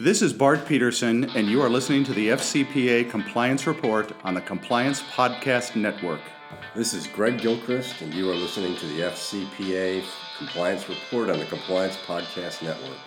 This is Bart Peterson, and you are listening to the FCPA Compliance Report on the Compliance Podcast Network. This is Greg Gilchrist, and you are listening to the FCPA Compliance Report on the Compliance Podcast Network.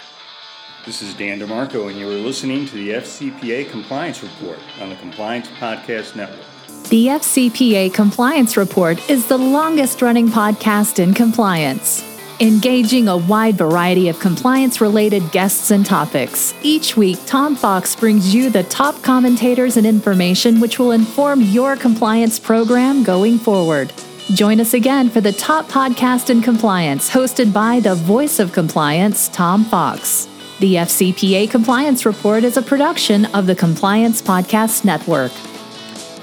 This is Dan DeMarco, and you are listening to the FCPA Compliance Report on the Compliance Podcast Network. The FCPA Compliance Report is the longest running podcast in compliance, engaging a wide variety of compliance related guests and topics. Each week, Tom Fox brings you the top commentators and information which will inform your compliance program going forward. Join us again for the top podcast in compliance, hosted by the voice of compliance, Tom Fox. The FCPA Compliance Report is a production of the Compliance Podcast Network.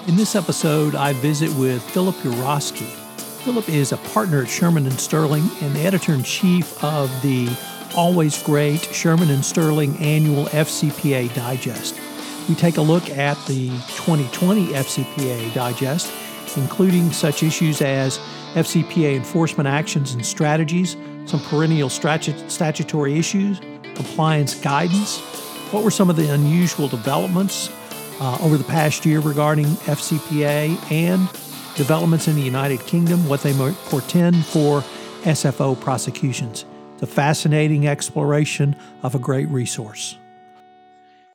In this episode, I visit with Philip Urofsky. Philip is a partner at Shearman and Sterling and the editor in chief of the always great Shearman and Sterling annual FCPA Digest. We take a look at the 2020 FCPA Digest, including such issues as FCPA enforcement actions and strategies, some perennial statu- statutory issues, compliance guidance. What were some of the unusual developments uh, over the past year regarding FCPA and developments in the United Kingdom, what they portend for SFO prosecutions. It's a fascinating exploration of a great resource.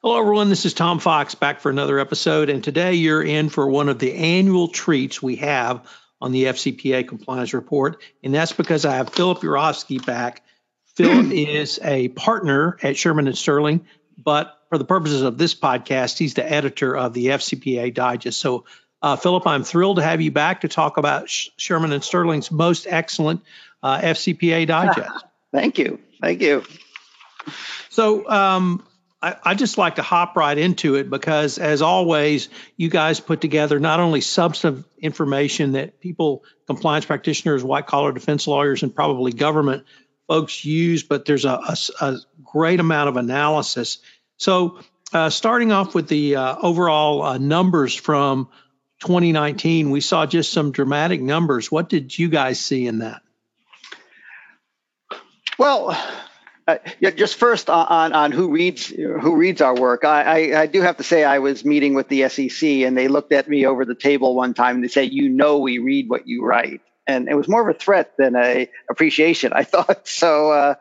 Hello, everyone. This is Tom Fox back for another episode. And today you're in for one of the annual treats we have on the FCPA Compliance Report. And that's because I have Philip Urofsky back. Philip is a partner at Shearman and Sterling, but for the purposes of this podcast, he's the editor of the FCPA Digest. So, uh, Philip, I'm thrilled to have you back to talk about Sh- Shearman and Sterling's most excellent uh, FCPA Digest. Thank you. Thank you. So, um, I, I just like to hop right into it because, as always, you guys put together not only substantive information that people, compliance practitioners, white collar defense lawyers, and probably government folks use, but there's a, a, a great amount of analysis so, uh, starting off with the uh, overall uh, numbers from 2019, we saw just some dramatic numbers. What did you guys see in that? Well, uh, yeah, just first on, on who reads who reads our work, I, I, I, do have to say I was meeting with the SEC and they looked at me over the table one time and they said, "You know, we read what you write." And it was more of a threat than a appreciation, I thought. So uh,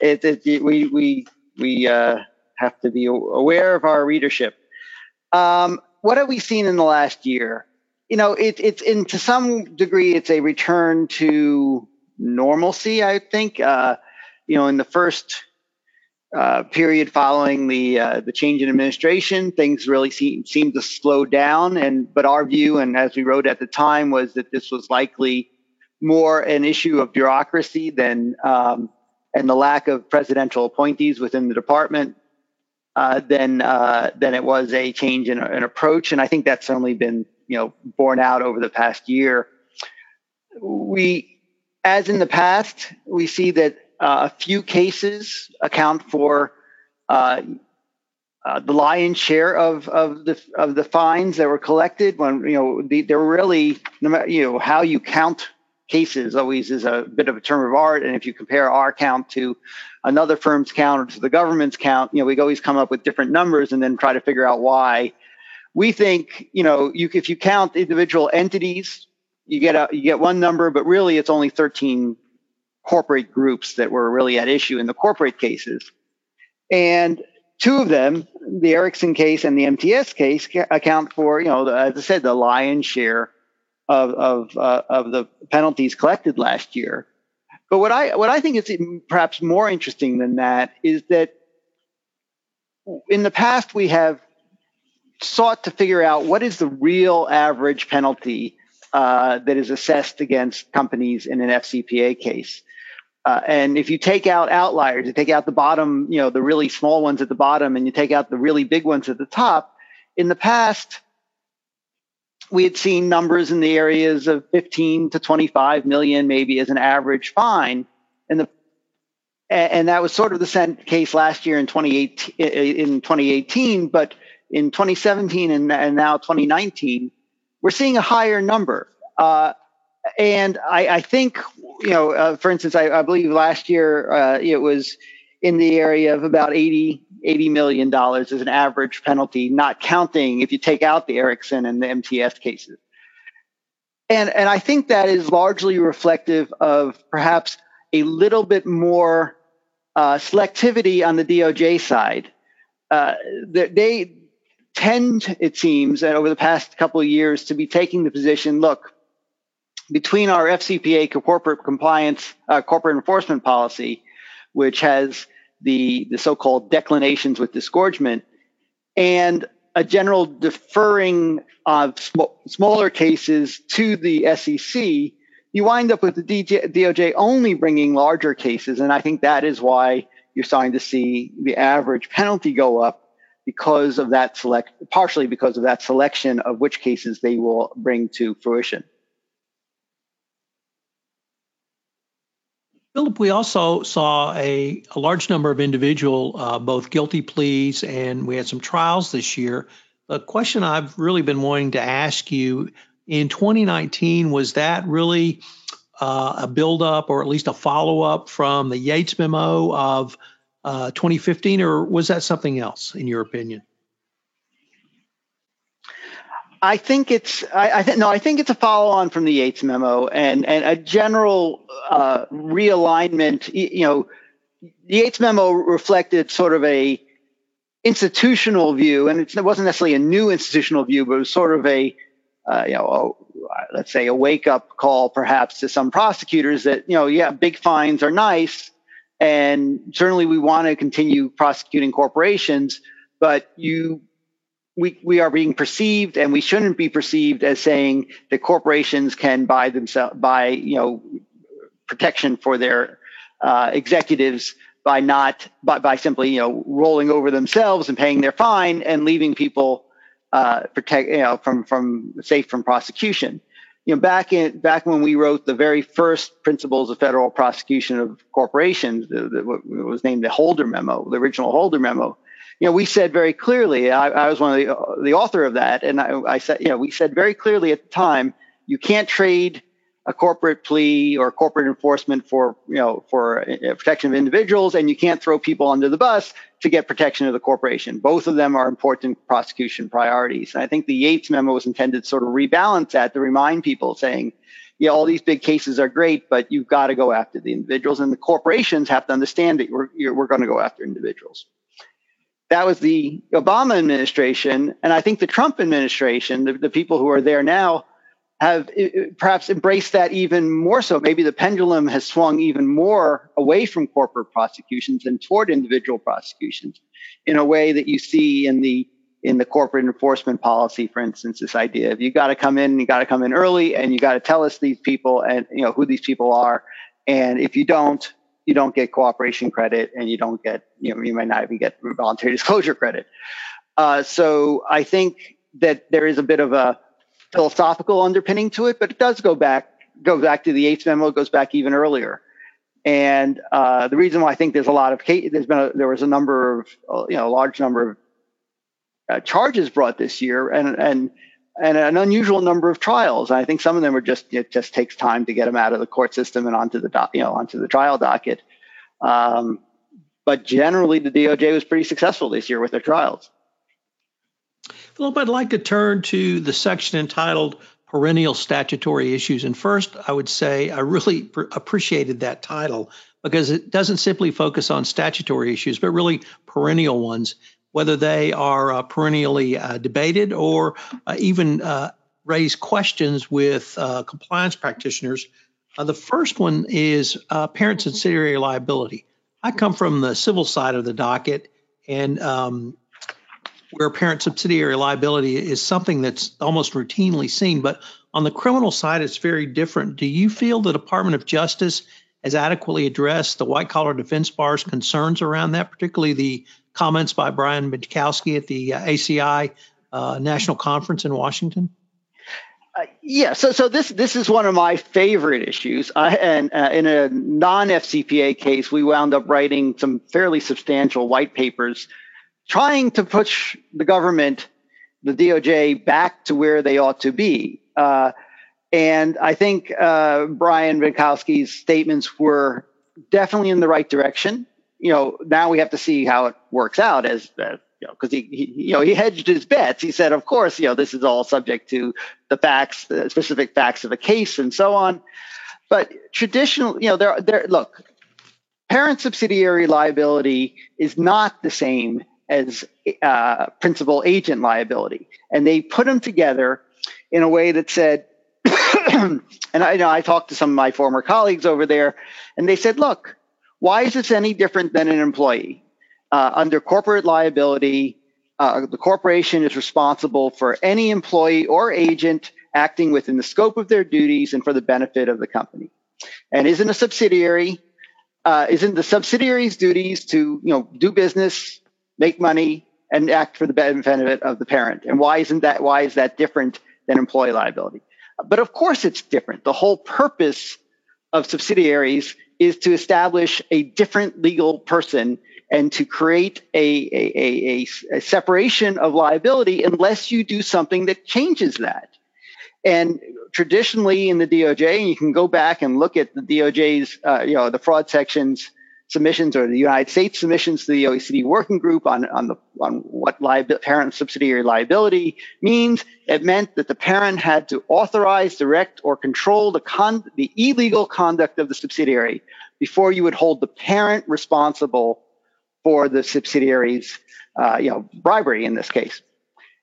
it, it, we we we uh, have to be aware of our readership. Um, what have we seen in the last year? You know, it, it's in to some degree, it's a return to normalcy. I think. Uh, you know, in the first uh, period following the uh, the change in administration, things really seem seemed to slow down. And but our view, and as we wrote at the time, was that this was likely more an issue of bureaucracy than um, and the lack of presidential appointees within the department uh, than uh, than it was a change in an approach, and I think that's only been you know borne out over the past year. We, as in the past, we see that uh, a few cases account for uh, uh, the lion's share of of the of the fines that were collected. When you know the, they're really no matter you know how you count cases always is a bit of a term of art, and if you compare our count to another firm's count or to the government's count, you know, we always come up with different numbers and then try to figure out why. We think, you know, you, if you count individual entities, you get a, you get one number, but really it's only 13 corporate groups that were really at issue in the corporate cases. And two of them, the Ericsson case and the MTS case, account for, you know, as I said, the lion's share of of uh, of the penalties collected last year. But what I what I think is perhaps more interesting than that is that in the past we have sought to figure out what is the real average penalty uh, that is assessed against companies in an FCPA case. Uh, and if you take out outliers, you take out the bottom, you know, the really small ones at the bottom, and you take out the really big ones at the top. In the past, we had seen numbers in the areas of 15 to 25 million, maybe as an average fine. And the and that was sort of the case last year in 2018, in 2018, but in 2017 and, and now 2019, we're seeing a higher number. Uh, and I, I, think, you know, uh, for instance, I, I, believe last year uh, it was in the area of about 80, 80 million dollars as an average penalty, not counting if you take out the Ericsson and the MTS cases. And, and I think that is largely reflective of perhaps a little bit more uh, selectivity on the DOJ side. Uh, they tend, it seems, over the past couple of years to be taking the position look, between our FCPA corporate compliance, uh, corporate enforcement policy, which has the, the so-called declinations with disgorgement, and a general deferring of sm- smaller cases to the SEC, you wind up with the DJ, DOJ only bringing larger cases. And I think that is why you're starting to see the average penalty go up because of that select, partially because of that selection of which cases they will bring to fruition. Philip, we also saw a, a large number of individual, uh, both guilty pleas, and we had some trials this year. The question I've really been wanting to ask you in 2019 was that really uh, a buildup or at least a follow up from the Yates memo of uh, 2015, or was that something else, in your opinion? I think it's I, I no I think it's a follow on from the Yates memo and and a general uh, realignment. You know, the Yates memo reflected sort of a institutional view, and it wasn't necessarily a new institutional view, but it was sort of a uh, you know a, let's say a wake up call perhaps to some prosecutors that you know yeah big fines are nice, and certainly we want to continue prosecuting corporations, but you we, we are being perceived and we shouldn't be perceived as saying that corporations can buy themselves buy you know protection for their uh, executives by not by, by simply you know rolling over themselves and paying their fine and leaving people uh, protect you know from from safe from prosecution. You know back in back when we wrote the very first principles of federal prosecution of corporations the, the, what was named the holder memo the original holder memo you know, we said very clearly, I, I was one of the, the author of that, and I, I said, you know, we said very clearly at the time, you can't trade a corporate plea or corporate enforcement for, you know, for uh, protection of individuals, and you can't throw people under the bus to get protection of the corporation. Both of them are important prosecution priorities. And I think the Yates memo was intended to sort of rebalance that to remind people saying, yeah, all these big cases are great, but you've got to go after the individuals, and the corporations have to understand that we're, we're going to go after individuals that was the Obama administration. And I think the Trump administration, the, the people who are there now, have eh, eh, perhaps embraced that even more so. Maybe the pendulum has swung even more away from corporate prosecutions and toward individual prosecutions in a way that you see in the in the corporate enforcement policy, for instance, this idea of you got to come in, you got to come in early, and you got to tell us these people and you know who these people are, and if you don't, you don't get cooperation credit and you don't get, you know, you might not even get voluntary disclosure credit. Uh, so I think that there is a bit of a philosophical underpinning to it, but it does go back, go back to the Yates memo, goes back even earlier. And uh, the reason why I think there's a lot of there's been a, there was a number of you know a large number of uh, charges brought this year, and and and an unusual number of trials. I think some of them are just it just takes time to get them out of the court system and onto the do, you know onto the trial docket. Um, but generally, the DOJ was pretty successful this year with their trials. Philip, I'd like to turn to the section entitled Perennial Statutory Issues. And first, I would say I really pr- appreciated that title because it doesn't simply focus on statutory issues, but really perennial ones whether they are uh, perennially uh, debated or uh, even raise questions with compliance practitioners. The first one is parent subsidiary liability. I come from the civil side of the docket, and um, where parent subsidiary liability is something that's almost routinely seen. But on the criminal side, it's very different. Do you feel the Department of Justice has adequately addressed the white collar defense bar's concerns around that, particularly the comments by Brian Benczkowski at the uh, ACI uh, National Conference in Washington? Uh, yeah, so so this this is one of my favorite issues. and uh, in a non FCPA case, we wound up writing some fairly substantial white papers, trying to push the government, the DOJ, back to where they ought to be. Uh, and I think uh, Brian Benczkowski's statements were definitely in the right direction you know, now we have to see how it works out as, as you know, because he, he, you know, he hedged his bets. He said, of course, you know, this is all subject to the facts, the specific facts of a case, and so on. But traditional, you know, there, there. Look, parent subsidiary liability is not the same as uh, principal agent liability, and they put them together in a way that said, and I you know I talked to some of my former colleagues over there, and they said, look, why is this any different than an employee? Uh, under corporate liability, uh, the corporation is responsible for any employee or agent acting within the scope of their duties and for the benefit of the company. And isn't a subsidiary, uh, isn't the subsidiary's duties to you know do business, make money, and act for the benefit of the parent? And why isn't that? Why is that different than employee liability? But of course, it's different. The whole purpose of subsidiaries is to establish a different legal person and to create a, a, a, a, separation of liability unless you do something that changes that. And traditionally in the DOJ, you can go back and look at the DOJ's, uh, you know, the fraud sections submissions or the United States submissions to the OECD working group on, on, the, on what parent subsidiary liability means. It meant that the parent had to authorize, direct, or control the, con- the illegal conduct of the subsidiary before you would hold the parent responsible for the subsidiary's uh, you know, bribery in this case.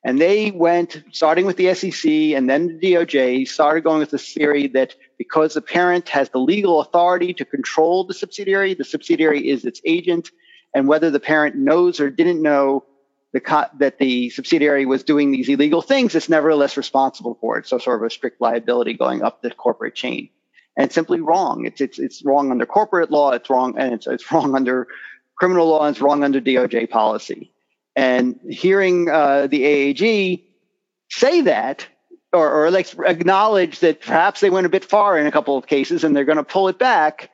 And they went, starting with the SEC and then the DOJ, started going with the theory that because the parent has the legal authority to control the subsidiary, the subsidiary is its agent, and whether the parent knows or didn't know the co- that the subsidiary was doing these illegal things, it's nevertheless responsible for it. So sort of a strict liability going up the corporate chain. And simply wrong. It's, it's, it's wrong under corporate law. It's wrong, and it's, it's wrong under criminal law, and it's wrong under DOJ policy. And hearing uh, the AAG say that, or, or like acknowledge that perhaps they went a bit far in a couple of cases and they're going to pull it back,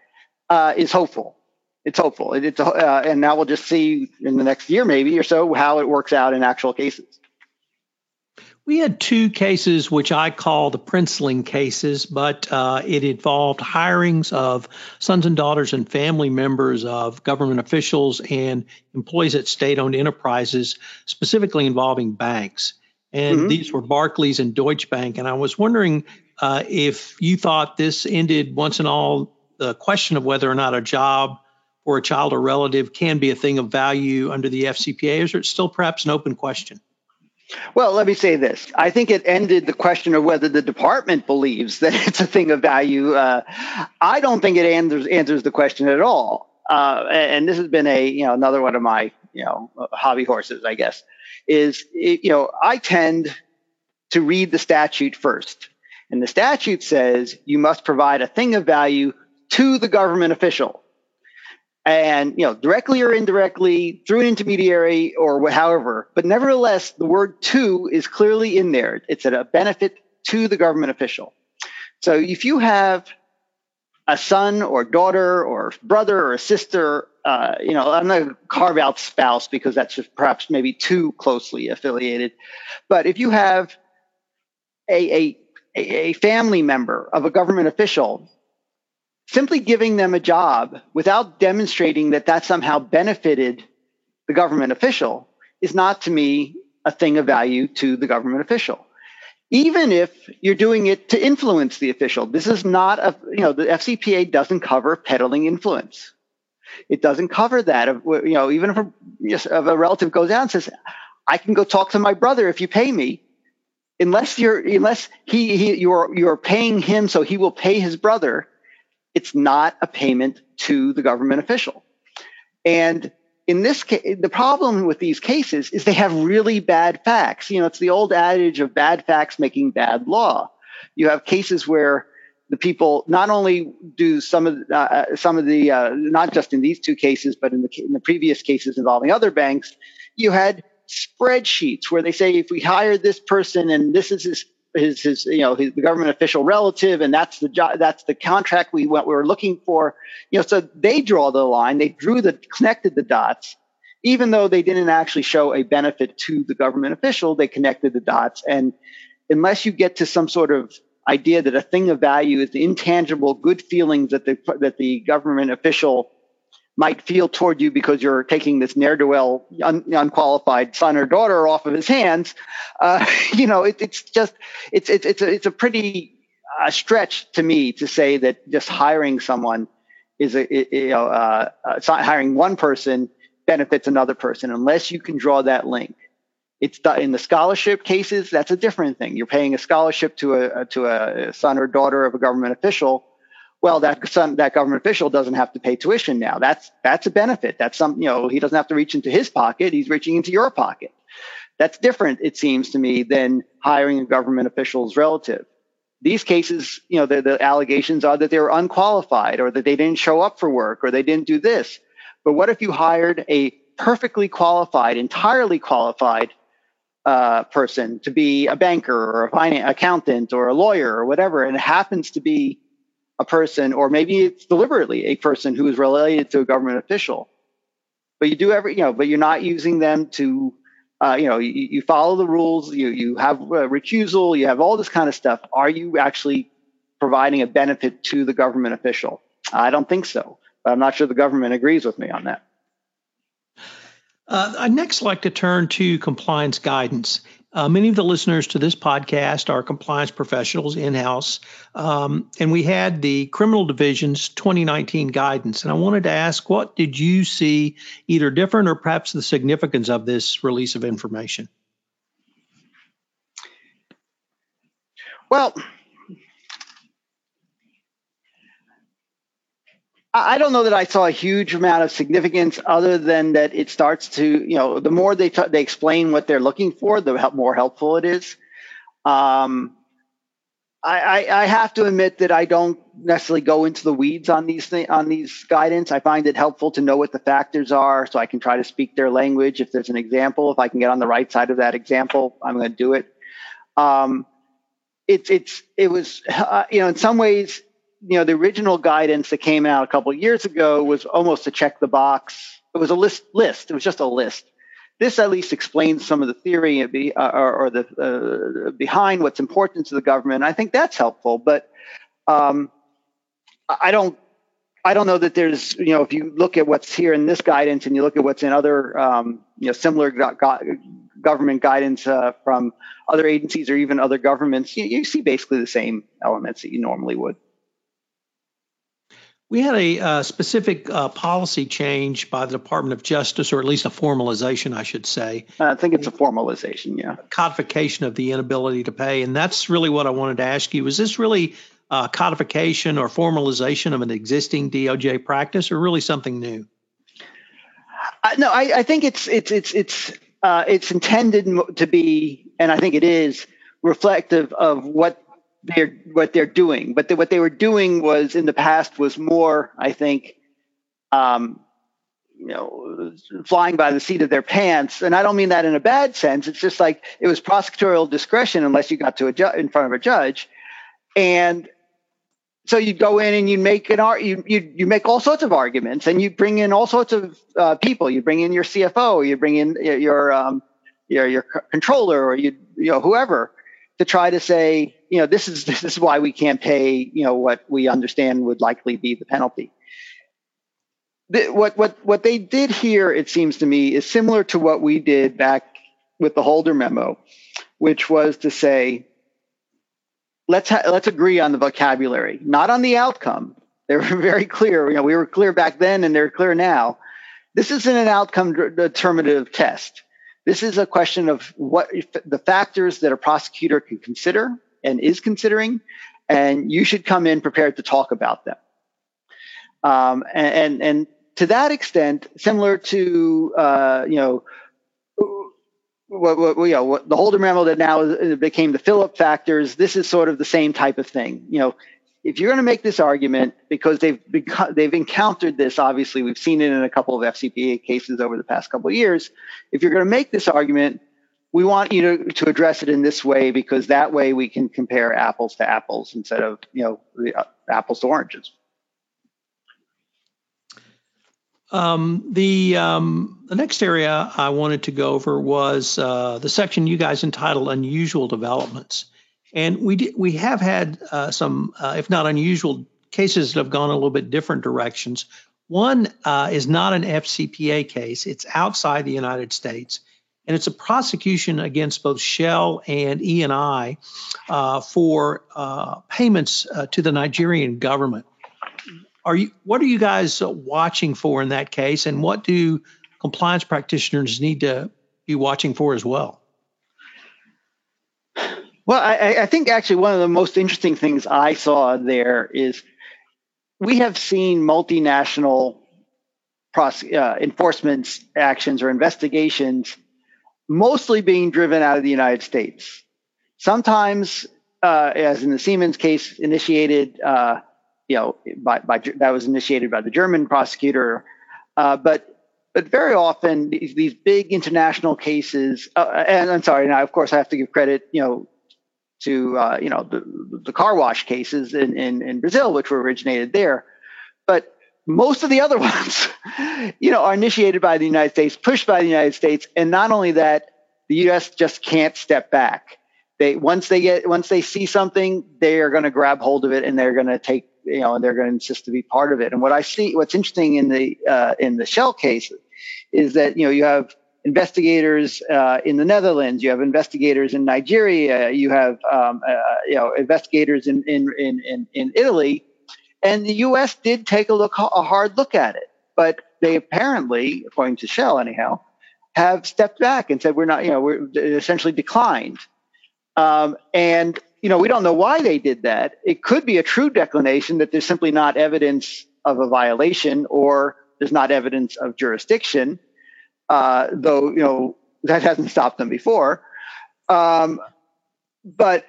uh, is hopeful. It's hopeful. It, it's uh, and now we'll just see in the next year, maybe or so, how it works out in actual cases. We had two cases which I call the Princeling cases, but uh, it involved hirings of sons and daughters and family members of government officials and employees at state owned enterprises, specifically involving banks. And mm-hmm. these were Barclays and Deutsche Bank. And I was wondering uh, if you thought this ended once and all the question of whether or not a job for a child or relative can be a thing of value under the FCPA, or is it still perhaps an open question? Well, let me say this. I think it ended the question of whether the department believes that it's a thing of value. Uh, I don't think it answers, answers the question at all. Uh, and this has been a, you know, another one of my, you know, hobby horses, I guess, is, you know, I tend to read the statute first. And the statute says you must provide a thing of value to the government official and you know directly or indirectly through an intermediary or however but nevertheless the word to is clearly in there. It's a benefit to the government official. So if you have a son or daughter or brother or sister uh, you know i'm not going to carve out spouse because that's just perhaps maybe too closely affiliated but if you have a, a, a family member of a government official simply giving them a job without demonstrating that that somehow benefited the government official is not to me a thing of value to the government official. Even if you're doing it to influence the official this is not a you know the fcpa doesn't cover peddling influence. It doesn't cover that of you know even if a, if a relative goes out and says i can go talk to my brother if you pay me. Unless you're unless he, he you're you're paying him so he will pay his brother it's not a payment to the government official. And in this case, the problem with these cases is they have really bad facts. You know, it's the old adage of bad facts making bad law. You have cases where the people not only do some of uh, uh, some of the uh, not just in these two cases, but in the in the previous cases involving other banks, you had spreadsheets where they say if we hire this person and this is his his, his you know his, the government official relative and that's the job that's the contract we went we were looking for. You know so they draw the line they drew the connected the dots. Even though they didn't actually show a benefit to the government official they connected the dots. And unless you get to some sort of idea that a thing of value is the intangible good feelings that the that the government official might feel toward you because you're taking this ne'er do well, un- unqualified son or daughter off of his hands. Uh, you know, it, it's just it's it's it's a, it's a pretty uh, stretch to me to say that just hiring someone is a you know uh, uh hiring one person benefits another person unless you can draw that link. It's in the scholarship cases. That's a different thing. You're paying a scholarship to a to a son or daughter of a government official. Well, that that government official doesn't have to pay tuition now. That's that's a benefit. That's some you know he doesn't have to reach into his pocket. He's reaching into your pocket. That's different, it seems to me, than hiring a government official's relative. These cases, you know, the, the allegations are that they were unqualified or that they didn't show up for work or they didn't do this. But what if you hired a perfectly qualified, entirely qualified uh, person to be a banker or a finance accountant or a lawyer or whatever, and it happens to be a person, or maybe it's deliberately a person who is related to a government official. But you do every, you know, but you're not using them to, uh, you know, you, you, follow the rules, you you have recusal, you have all this kind of stuff. Are you actually providing a benefit to the government official? I don't think so, but I'm not sure the government agrees with me on that. Uh, I'd next like to turn to compliance guidance. Uh, many of the listeners to this podcast are compliance professionals in house, um, and we had the criminal division's 2019 guidance. And I wanted to ask, what did you see either different or perhaps the significance of this release of information? Well, I don't know that I saw a huge amount of significance other than that it starts to, you know, the more they, t- they explain what they're looking for, the more helpful it is. Um, I, I, I, have to admit that I don't necessarily go into the weeds on these th- on these guidance. I find it helpful to know what the factors are, so I can try to speak their language. If there's an example, if I can get on the right side of that example, I'm going to do it. Um, it's it's it was uh, you know in some ways you know, the original guidance that came out a couple of years ago was almost to check the box. It was a list. List. It was just a list. This at least explains some of the theory uh, or, or the uh, behind what's important to the government. I think that's helpful, but um, I don't. I don't know that there's, you know, if you look at what's here in this guidance and you look at what's in other, um, you know, similar go- go- government guidance uh, from other agencies or even other governments, you, you see basically the same elements that you normally would. We had a uh, specific uh, policy change by the Department of Justice, or at least a formalization, I should say. I think it's a formalization, yeah. Codification of the inability to pay. And that's really what I wanted to ask you. Is this really uh, codification or formalization of an existing DOJ practice, or really something new? Uh, no, I, I, think it's it's it's it's uh, it's intended to be, and I think it is reflective of what they're what they're doing. But the, what they were doing was in the past was more, I think, um, you know, flying by the seat of their pants. And I don't mean that in a bad sense. It's just like it was prosecutorial discretion unless you got to a ju- in front of a judge, and so you'd go in and you make an art you, you you make all sorts of arguments and you bring in all sorts of uh, people you bring in your cfo you bring in your um, your your controller or you you know whoever to try to say, you know, this is this is why we can't pay, you know, what we understand would likely be the penalty. The, what what what they did here, it seems to me, is similar to what we did back with the Holder memo, which was to say, let's ha- let's agree on the vocabulary, not on the outcome. They were very clear. You know, we were clear back then, and they're clear now. This isn't an outcome determinative test. This is a question of what the factors that a prosecutor can consider and is considering, and you should come in prepared to talk about them. Um, and, and, and to that extent, similar to uh, you know what, what, you know, what the Holder memo that now became the Filip factors. This is sort of the same type of thing. You know, if you're going to make this argument, because they've beca- they've encountered this, obviously we've seen it in a couple of FCPA cases over the past couple of years. If you're going to make this argument, we want you to, to address it in this way because that way we can compare apples to apples instead of you know the, uh, apples to oranges. Um, the um, the next area I wanted to go over was uh, the section you guys entitled "Unusual Developments." And we we have had uh, some, uh, if not unusual, cases that have gone a little bit different directions. One uh, is not an FCPA case, it's outside the United States. And it's a prosecution against both Shell and Eni uh, for uh, payments uh, to the Nigerian government. Are you? What are you guys watching for in that case, and what do compliance practitioners need to be watching for as well? Well, I, I, think actually one of the most interesting things I saw there is we have seen multinational uh, enforcement actions or investigations mostly being driven out of the United States. Sometimes, uh, as in the Siemens case, initiated, uh, you know, by, by, that was initiated by the German prosecutor, uh, but but very often these, these big international cases, uh, and I'm sorry, now of course I have to give credit, you know, to uh, you know the, the car wash cases in, in, in Brazil, which were originated there. But most of the other ones, you know, are initiated by the United States, pushed by the United States, and not only that, the U.S. just can't step back. They once they get once they see something, they are going to grab hold of it and they're going to take you know and they're going to insist to be part of it. And what I see, what's interesting in the uh, in the Shell case, is that you know you have investigators uh, in the Netherlands, you have investigators in Nigeria, you have um, uh, you know investigators in, in in in Italy, and the U.S. did take a look a hard look at it, but they apparently, according to Shell anyhow, have stepped back and said we're not you know we're essentially declined, um, and you know we don't know why they did that. It could be a true declination that there's simply not evidence of a violation or there's not evidence of jurisdiction uh, though you know that hasn't stopped them before. Um, but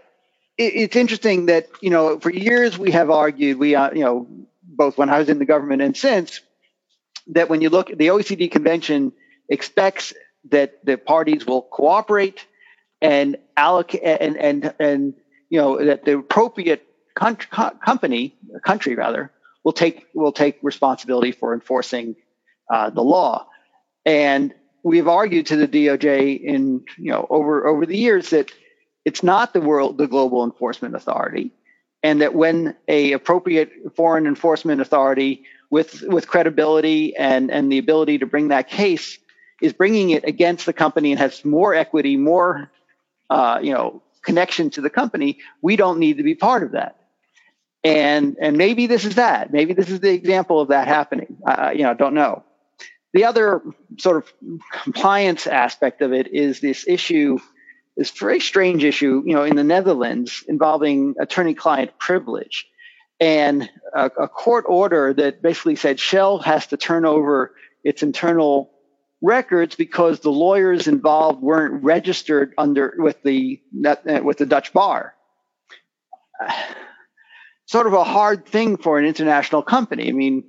it, it's interesting that you know for years we have argued we uh, you know both when I was in the government and since that when you look at the OECD convention expects that the parties will cooperate and allocate and and and you know that the appropriate country, company country rather will take will take responsibility for enforcing uh, the law. And we've argued to the DOJ in you know over over the years that it's not the world the global enforcement authority, and that when a appropriate foreign enforcement authority with with credibility and and the ability to bring that case is bringing it against the company and has more equity, more uh, you know connection to the company, we don't need to be part of that. And and maybe this is that. Maybe this is the example of that happening. Uh, you know, don't know. The other sort of compliance aspect of it is this issue, this very strange issue, you know, in the Netherlands involving attorney-client privilege, and a, a court order that basically said Shell has to turn over its internal records because the lawyers involved weren't registered under with the with the Dutch bar. Sort of a hard thing for an international company. I mean,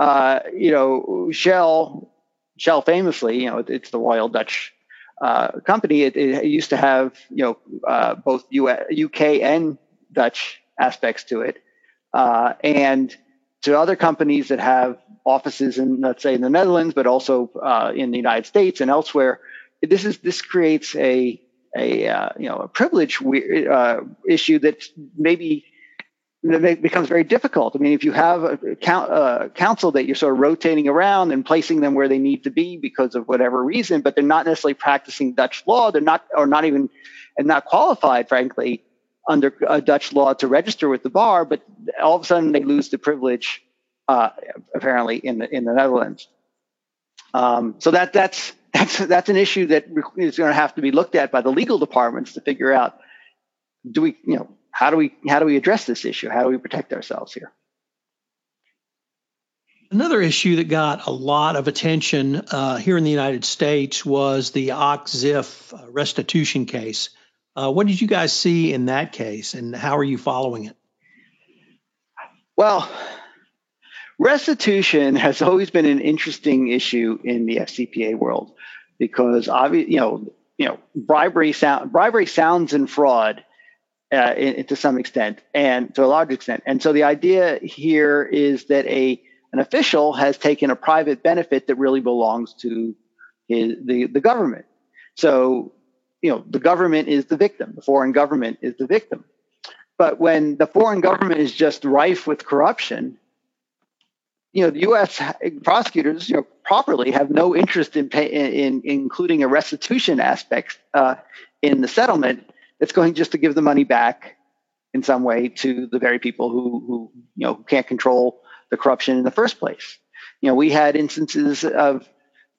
uh, you know, Shell, Shell famously, you know, it's the Royal Dutch uh, company. It, it, used to have, you know, uh, both US, UK and Dutch aspects to it, uh, and to other companies that have offices in, let's say, in the Netherlands, but also uh, in the United States and elsewhere. This is this creates a a you know a privilege issue that maybe it becomes very difficult. I mean, if you have a uh, counsel that you're sort of rotating around and placing them where they need to be because of whatever reason, but they're not necessarily practicing Dutch law, they're not, or not even, and not qualified, frankly, under a Dutch law to register with the bar, but all of a sudden they lose the privilege, uh, apparently in the in the Netherlands. Um, so that that's that's that's an issue that is going to have to be looked at by the legal departments to figure out do we you know how do we how do we address this issue? How do we protect ourselves here? Another issue that got a lot of attention uh, here in the United States was the Och-Ziff restitution case. Uh, what did you guys see in that case, and how are you following it? Well, restitution has always been an interesting issue in the FCPA world because, obviously, you know, you know, bribery sound bribery sounds and fraud uh, in, to some extent and to a large extent. And so the idea here is that a an official has taken a private benefit that really belongs to his, the the government. So you know the government is the victim. The foreign government is the victim. But when the foreign government is just rife with corruption, you know, the U.S. prosecutors, you know, properly have no interest in, pay, in, in including a restitution aspect uh, in the settlement. It's going just to give the money back in some way to the very people who, who you know, can't control the corruption in the first place. You know, we had instances of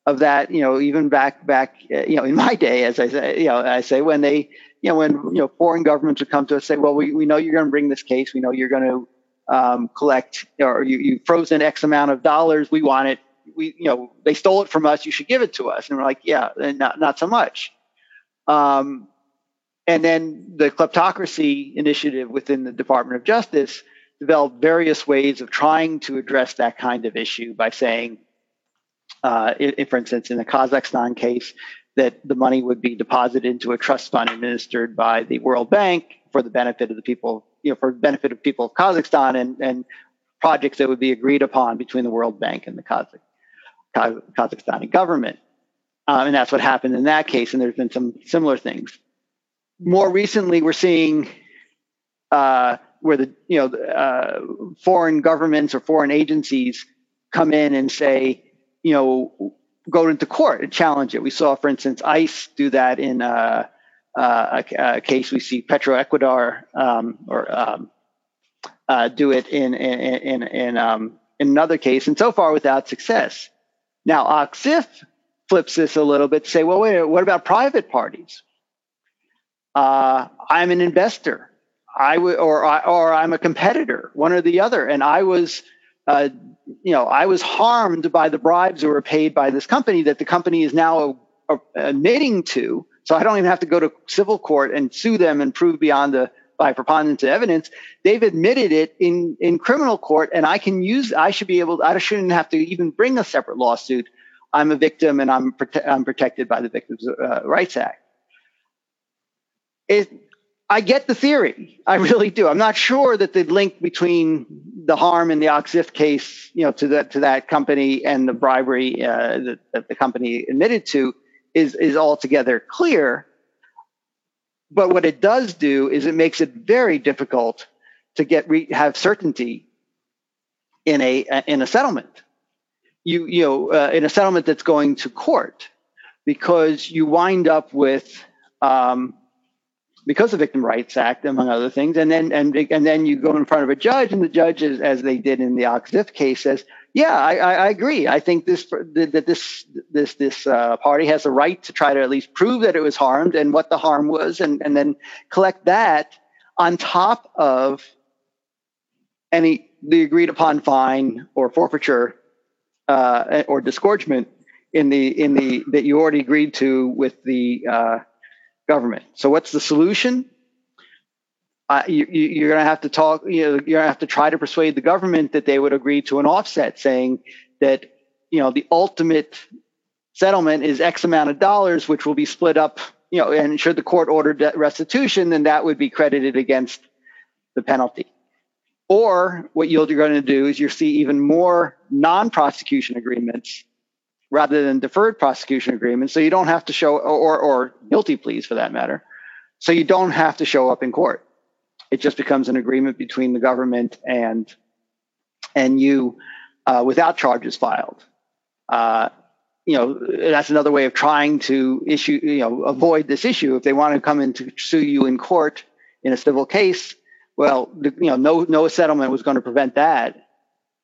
of that, you know, even back back, uh, you know, in my day, as I say, you know, I say when they, you know, when you know foreign governments would come to us and say, well, we, we know you're going to bring this case, we know you're going to um, collect, or you you frozen X amount of dollars, we want it, we, you know, they stole it from us, you should give it to us, and we're like, yeah, not not so much. Um, and then the kleptocracy initiative within the Department of Justice developed various ways of trying to address that kind of issue by saying, uh, for instance, in the Kazakhstan case, that the money would be deposited into a trust fund administered by the World Bank for the benefit of the people, you know, for the benefit of people of Kazakhstan and, and projects that would be agreed upon between the World Bank and the Kazakh, Kazakhstani government. Um, and that's what happened in that case. And there's been some similar things. More recently, we're seeing uh, where the you know uh, foreign governments or foreign agencies come in and say, you know, go into court and challenge it. We saw, for instance, ICE do that in uh, uh, a, a, case. We see Petroecuador um, or um, uh, do it in in in, in, um, in another case, and so far without success. Now, Och-Ziff flips this a little bit to say, well, wait, what about private parties? Uh, I'm an investor. I would, or or I'm a competitor, one or the other, and I was, uh, you know, I was harmed by the bribes that were paid by this company that the company is now admitting to. So I don't even have to go to civil court and sue them and prove beyond the by preponderance of evidence. They've admitted it in in criminal court, and I can use. I should be able. I shouldn't have to even bring a separate lawsuit. I'm a victim, and I'm prote- I'm protected by the Victims uh, Rights Act. It, I get the theory. I really do. I'm not sure that the link between the harm in the Och-Ziff case, you know, to that to that company and the bribery uh, that, that, the company admitted to is is altogether clear. But what it does do is it makes it very difficult to get re- have certainty in a in a settlement. You you know uh, in a settlement that's going to court because you wind up with um, because of Victim Rights Act, among other things. And then and and then you go in front of a judge, and the judge, is, as they did in the Och-Ziff case, says, "Yeah, I, I, I agree. I think this that this this this uh, party has a right to try to at least prove that it was harmed and what the harm was, and and then collect that on top of any the agreed upon fine or forfeiture uh, or disgorgement in the in the that you already agreed to with the uh, government. So what's the solution? Uh, you, you're going to have to talk. You know, you're going to have to try to persuade the government that they would agree to an offset, saying that you know the ultimate settlement is X amount of dollars, which will be split up. You know, and should the court order restitution, then that would be credited against the penalty. Or what you're going to do is you'll see even more non-prosecution agreements rather than deferred prosecution agreements. So you don't have to show, or, or guilty pleas for that matter. So you don't have to show up in court. It just becomes an agreement between the government and and you uh, without charges filed. Uh, you know, that's another way of trying to issue, you know, avoid this issue. If they want to come in to sue you in court in a civil case, well, you know, no no settlement was going to prevent that.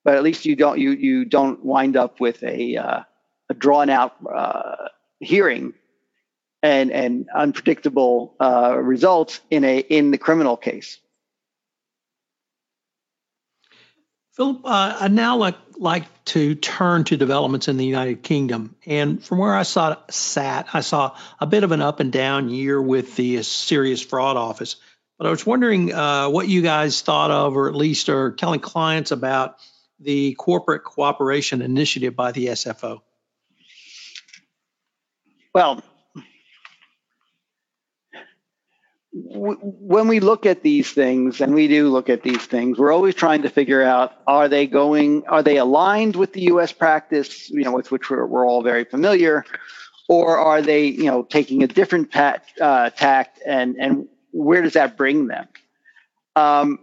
But at least you don't you you don't wind up with a uh, a drawn out uh, hearing and and unpredictable uh, results in a in the criminal case. Philip, uh, I now like like to turn to developments in the United Kingdom, and from where I saw sat, I saw a bit of an up and down year with the Serious Fraud Office. But I was wondering uh, what you guys thought of, or at least are telling clients about the corporate cooperation initiative by the SFO. Well, when we look at these things, and we do look at these things, we're always trying to figure out: are they going? Are they aligned with the U.S. practice? You know, with which we're, we're all very familiar, or are they, you know, taking a different pat, uh, tact? And and where does that bring them? Um,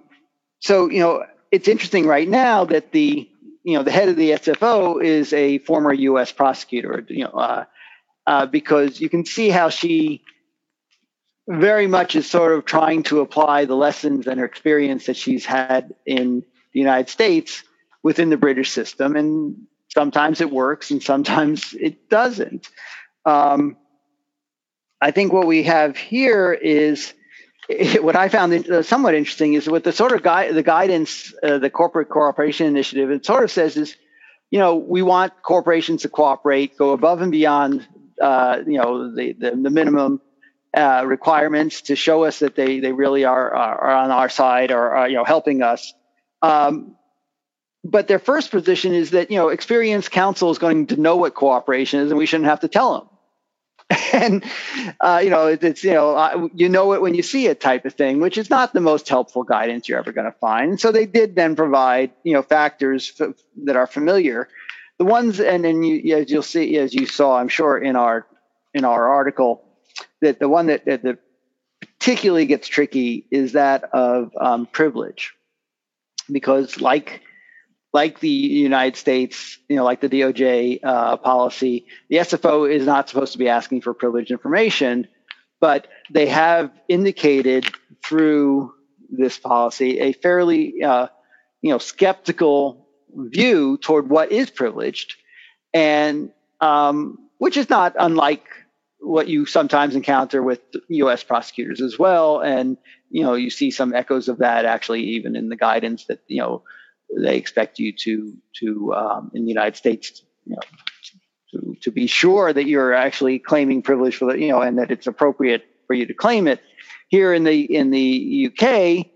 so, you know, it's interesting right now that the you know the head of the SFO is a former U.S. prosecutor. You know, uh, uh, because you can see how she very much is sort of trying to apply the lessons and her experience that she's had in the United States within the British system, and sometimes it works and sometimes it doesn't. Um, I think what we have here is what I found uh, somewhat interesting is with the sort of the guidance, uh, the corporate cooperation initiative, it sort of says is, you know, we want corporations to cooperate, go above and beyond, uh, you know, the, the, the minimum uh, requirements to show us that they, they really are, are on our side or, are, you know, helping us. Um, but their first position is that, you know, experienced counsel is going to know what cooperation is and we shouldn't have to tell them. and uh, you know it's you know uh, you know it when you see it type of thing which is not the most helpful guidance you're ever going to find so they did then provide you know factors f- that are familiar the ones and then you as you'll see as you saw i'm sure in our in our article that the one that, that, that particularly gets tricky is that of um, privilege. Because like like the United States, you know, like the DOJ uh, policy, the SFO is not supposed to be asking for privileged information, but they have indicated through this policy a fairly, uh, you know, skeptical view toward what is privileged, and um, which is not unlike what you sometimes encounter with U.S. prosecutors as well, and you know, you see some echoes of that actually even in the guidance that you know they expect you to to um, in the United States, you know, to, to be sure that you're actually claiming privilege for the you know and that it's appropriate for you to claim it. Here in the in the UK,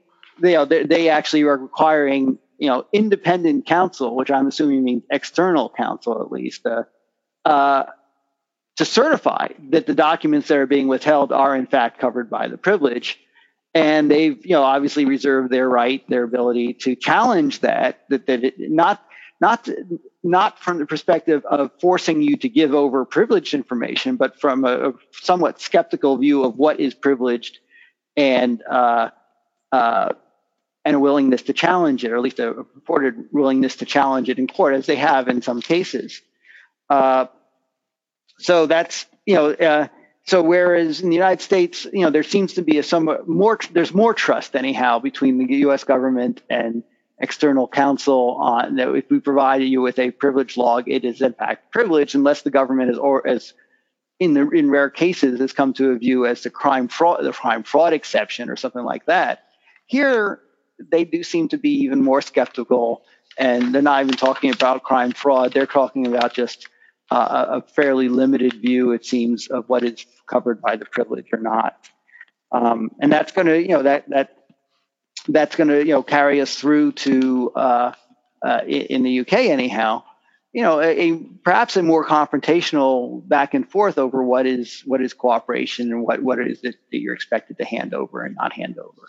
they they actually are requiring you know independent counsel, which I'm assuming means external counsel at least, uh, uh, to certify that the documents that are being withheld are in fact covered by the privilege. And they've you know obviously reserved their right their ability to challenge that that, that it, not not not from the perspective of forcing you to give over privileged information but from a, a somewhat skeptical view of what is privileged and uh, uh, and a willingness to challenge it or at least a purported willingness to challenge it in court as they have in some cases uh, so that's you know uh, so whereas in the United States, you know, there seems to be a somewhat more there's more trust anyhow between the U.S. government and external counsel on that if we provide you with a privilege log, it is in fact privileged unless the government is or as in the in rare cases has come to a view as the crime fraud the crime fraud exception or something like that. Here they do seem to be even more skeptical and they're not even talking about crime fraud. They're talking about just uh, a fairly limited view, it seems, of what is covered by the privilege or not. Um, and that's going to, you know, that that that's going to, you know, carry us through to uh, uh, in the UK anyhow. You know, a, a, perhaps a more confrontational back and forth over what is what is cooperation and what what is it that you're expected to hand over and not hand over.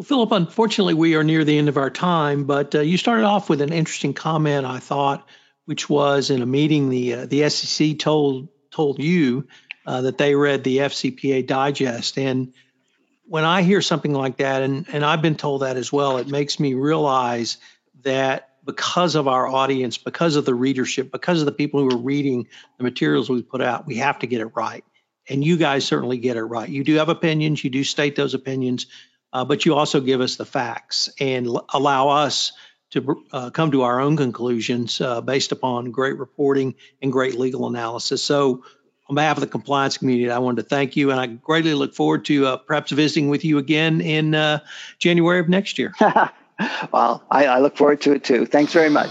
Well, Philip, unfortunately, we are near the end of our time, but uh, you started off with an interesting comment, I thought, which was in a meeting the uh, the SEC told told you uh, that they read the FCPA digest. And when I hear something like that and and I've been told that as well it makes me realize that because of our audience because of the readership because of the people who are reading the materials we put out we have to get it right. And you guys certainly get it right. You do have opinions. You do state those opinions uh, but you also give us the facts and l- allow us to uh, come to our own conclusions uh, based upon great reporting and great legal analysis. So, on behalf of the compliance community, I wanted to thank you, and I greatly look forward to uh, perhaps visiting with you again in uh, January of next year. well, I, I look forward to it too. Thanks very much.